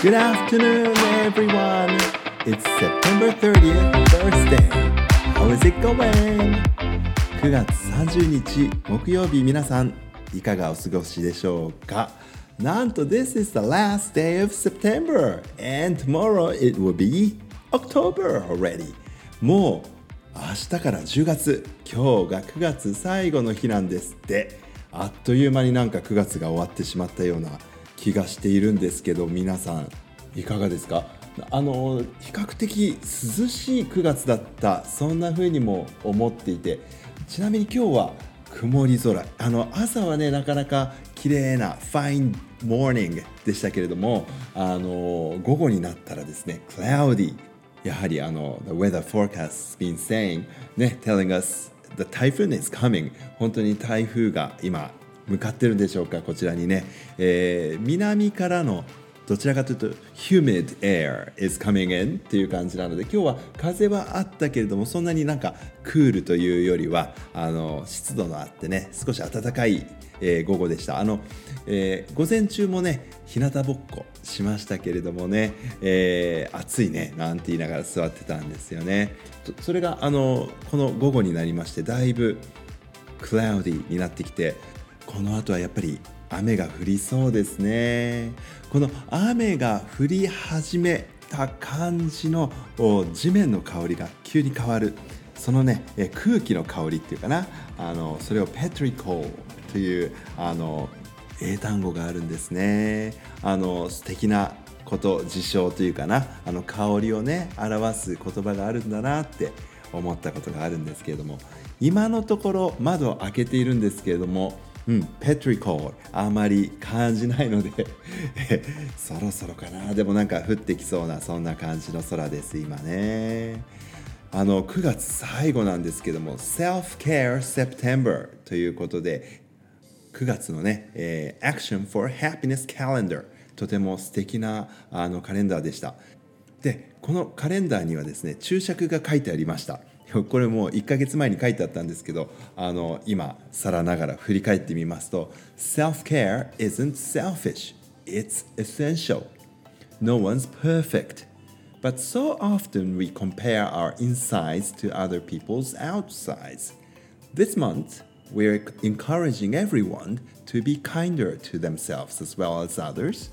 Good afternoon, everyone. It's September 30th, Thursday. How is it going? 9月30日木曜日皆さんいかがお過ごしでしょうかなんと This is the last day of September and tomorrow it will be October already もう明日から10月今日が9月最後の日なんですってあっという間になんか9月が終わってしまったような気がしているんですけど皆さんいかがですか？あの比較的涼しい9月だったそんな風にも思っていてちなみに今日は曇り空。あの朝はねなかなか綺麗な fine morning でしたけれどもあの午後になったらですね cloudy やはりあの the weather forecast has been saying ね telling us the typhoon is coming 本当に台風が今向かってるんでしょうかこちらにね、えー、南からのどちらかというと humid air is coming in っていう感じなので今日は風はあったけれどもそんなになんかクールというよりはあの湿度のあってね少し暖かい、えー、午後でした。あの、えー、午前中もね日向ぼっこしましたけれどもね、えー、暑いねなんて言いながら座ってたんですよね。それがあのこの午後になりましてだいぶクラウディになってきてこの後はやっぱり雨が降りそうですね。この雨が降り始めた感じの地面の香りが急に変わる。そのね空気の香りっていうかな。あのそれをペトリコーというあの英単語があるんですね。あの素敵なこと事象というかな。あの香りをね表す言葉があるんだなって思ったことがあるんですけれども。今のところ窓を開けているんですけれどもうん、ペトリコーあまり感じないので そろそろかな。でもなんか降ってきそうなそんな感じの空です今ね。あの9月最後なんですけども Self-Care September ということで9月のね、えー、Action for Happiness Calendar とても素敵なあのカレンダーでした。でこのカレンダーにはですね注釈が書いてありました。これもう1ヶ月前に書いてあったんですけどあの今更ながら振り返ってみますと Self-care isn't selfish it's essential No one's perfect But so often we compare our insides to other people's outsides This month we're encouraging everyone to be kinder to themselves as well as others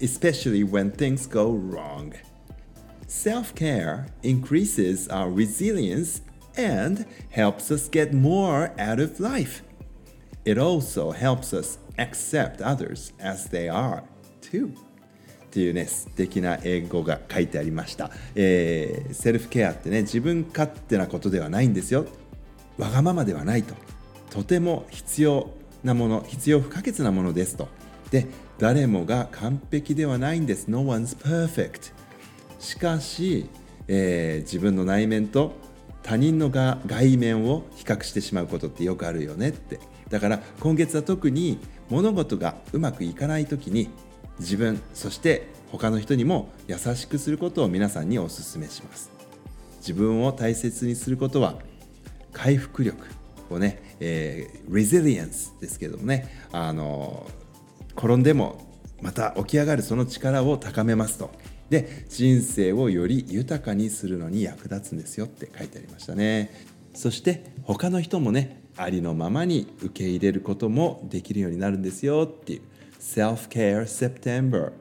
especially when things go wrong Self care increases our resilience and helps us get more out of life. It also helps us accept others as they are too. っていうね素敵な英語が書いてありました、えー、セルフケアってね自分勝手なことではないんですよわがままではないととても必要なもの必要不可欠なものですとで誰もが完璧ではないんです No one's perfect しかし、えー、自分の内面と他人のが外面を比較してしまうことってよくあるよねって。だから今月は特に物事がうまくいかない時に自分そして他の人にも優しくすることを皆さんにお勧めします。自分を大切にすることは回復力をね、えー、resilience ですけどもねあの転んでもまた起き上がるその力を高めますと。で人生をより豊かにするのに役立つんですよって書いてありましたね。そして他の人もねありのままに受け入れることもできるようになるんですよっていう。Self-Care September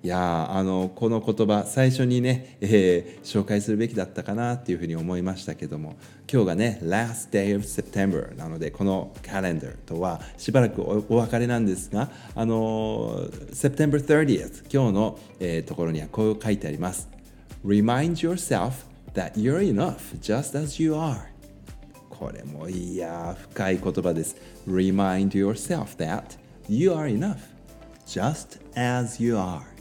いやあのこの言葉最初にね、えー、紹介するべきだったかなっていうふうに思いましたけども今日がね Last Day of September なのでこのカレンダーとはしばらくお別れなんですがあの September 30th 今日の、えー、ところにはこう書いてあります Remind yourself that you're enough just as you are これもいや深い言葉です Remind yourself that you are enough just as you are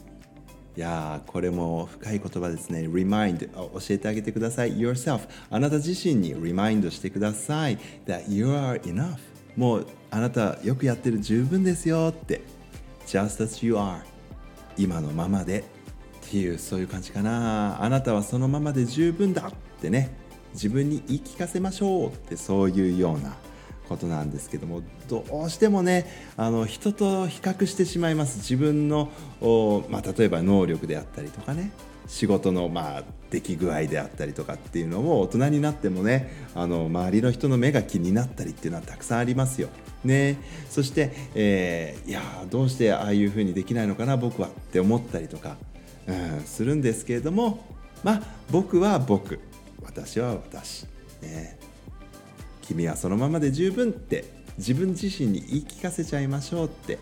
いやこれも深い言葉ですね。remind 教えてあげてください。yourself あなた自身に remind してください。that you are enough もうあなたよくやってる十分ですよって just as you are 今のままでっていうそういう感じかな。あなたはそのままで十分だってね自分に言い聞かせましょうってそういうようなことなんですけどもどうしてもねあの人と比較してしまいます。自分の、まあ、例えば能力であったりとかね仕事のまあ出来具合であったりとかっていうのも大人になってもねあの周りの人の目が気になったりっていうのはたくさんありますよ。ね、そして、えー、いやどうしてああいうふうにできないのかな僕はって思ったりとか、うん、するんですけれどもまあ僕は僕。私は私、ね、君はそのままで十分って自分自身に言い聞かせちゃいましょうって。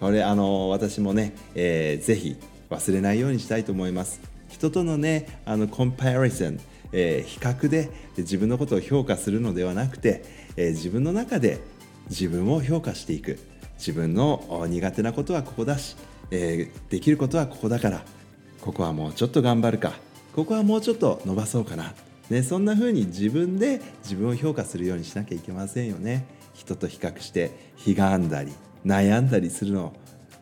これあの私もね、えー、ぜひ忘れないようにしたいと思います。人とのねあのコンパリソン、えー、比較で自分のことを評価するのではなくて、えー、自分の中で自分を評価していく。自分の苦手なことはここだし、えー、できることはここだから。ここはもうちょっと頑張るか。ここはもうちょっと伸ばそうかな、ね、そんな風に自分で自分を評価するようにしなきゃいけませんよね。人と比較して悲願だり悩んだりするの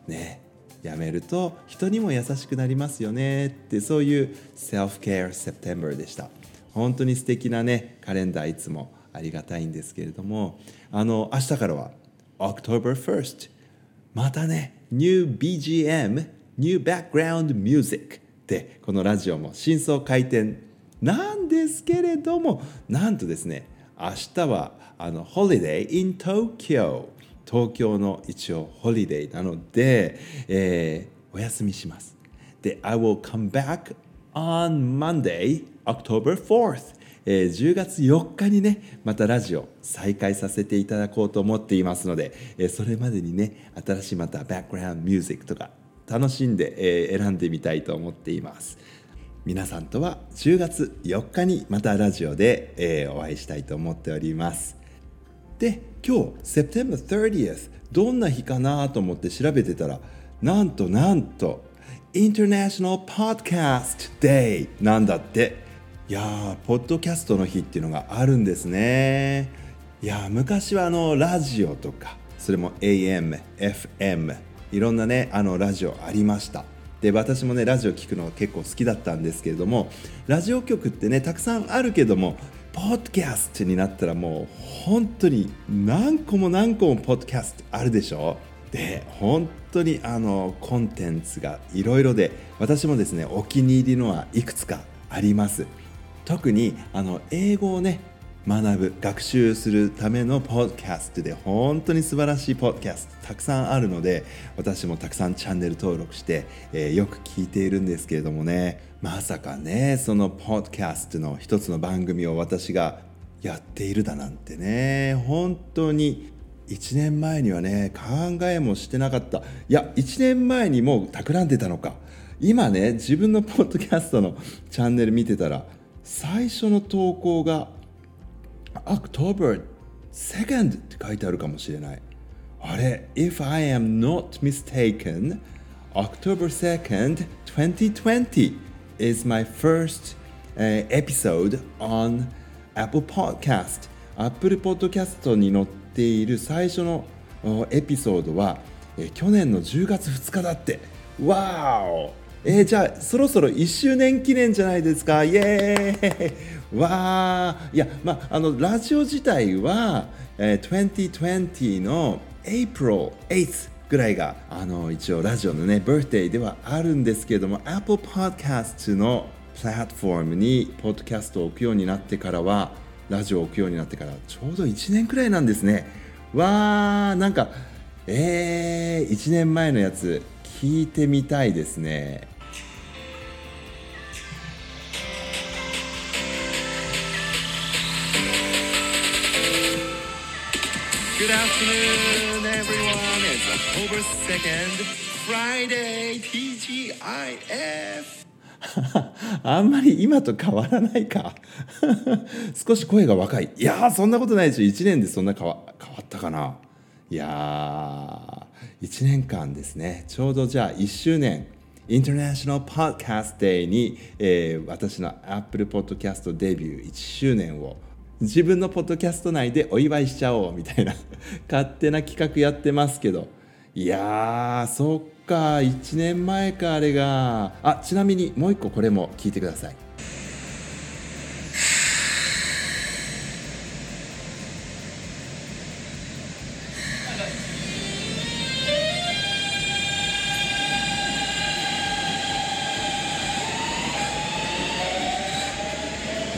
ねやめると人にも優しくなりますよね。ってそういう Self-Care September でした。本当に素敵なねカレンダーいつもありがたいんですけれどもあの明日からは October 1st またね New BGM New Background Music でこのラジオも真相開店なんですけれどもなんとですね明日はあの Holiday in Tokyo 東京の一応ホリデーなので、えー、お休みします。で I will come back on Monday October 4th えー、10月4日にねまたラジオ再開させていただこうと思っていますので、えー、それまでにね新しいまたバックグラウンドミュージックとか楽しんで、えー、選んでみたいと思っています。皆さんとは10月4日にまたラジオで、えー、お会いしたいと思っております。で今日 September 30th どんな日かなと思って調べてたらなんとなんと International Podcast Day なんだって。いやーポッドキャストの日っていうのがあるんですね。いや昔はあのラジオとかそれも AM、FM いろんなねあのラジオありました。で私もねラジオ聞くのが結構好きだったんですけれどもラジオ局ってねたくさんあるけどもポッドキャストになったらもう本当に何個も何個もポッドキャストあるでしょ？で本当にあのコンテンツがいろいろで私もですねお気に入りのはいくつかあります。特にあの英語をね学ぶ学習するためのポッドキャストで本当に素晴らしいポッドキャストたくさんあるので私もたくさんチャンネル登録して、えー、よく聞いているんですけれどもねまさかねそのポッドキャストの一つの番組を私がやっているだなんてね本当に1年前にはね考えもしてなかった。いや1年前にもう企んでたのか。今ね自分のポッドキャストのチャンネル見てたら最初の投稿が October 2nd って書いてあるかもしれないあれ If I am not mistaken October 2nd 2020 is my first、uh, episode on Apple Podcast Apple Podcast に載っている最初のエピソードは、去年の10月2日だってわーえー、じゃあそろそろ1周年記念じゃないですか。イエーイ。わー。いやまあのラジオ自体は、えー、2020の April 8th ぐらいがあの一応ラジオのねバースデーではあるんですけれども Apple Podcast のプラットフォームにポッドキャストを置くようになってからはラジオを置くようになってからちょうど1年くらいなんですね。わーなんかえー、1年前のやつ聞いてみたいですね。Good afternoon, everyone. It's October 2nd, Friday, TGIF. あんまり今と変わらないか。少し声が若い。いやそんなことないでしょ1年でそんな変わ変わったかな。いやー1年間ですね。ちょうどじゃあ1周年インターナショナル・パッドキャストデーに、えー、私の Apple Podcast デビュー1周年を自分のポッドキャスト内でお祝いしちゃおうみたいな。勝手な企画やってますけど。いやーそっか。1年前かあれが。あちなみにもう一個これも聞いてください。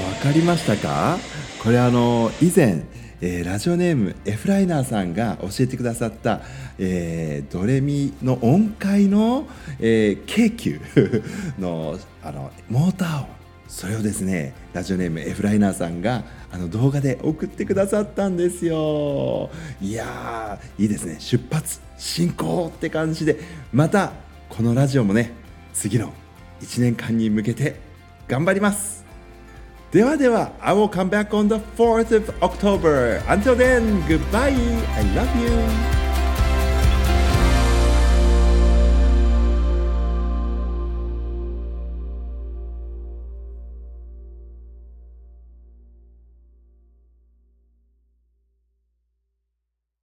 わかりましたか？これあの以前、えー、ラジオネームエフライナーさんが教えてくださった、えー、ドレミの音階の、えー、京急 のあのモーター音。それをですねラジオネームエフライナーさんがあの動画で送ってくださったんですよ。いやいいですね。出発進行って感じで。またこのラジオもね次の1年間に向けて頑張ります。ではでは I will come back on the 4th of October until then goodbye I love you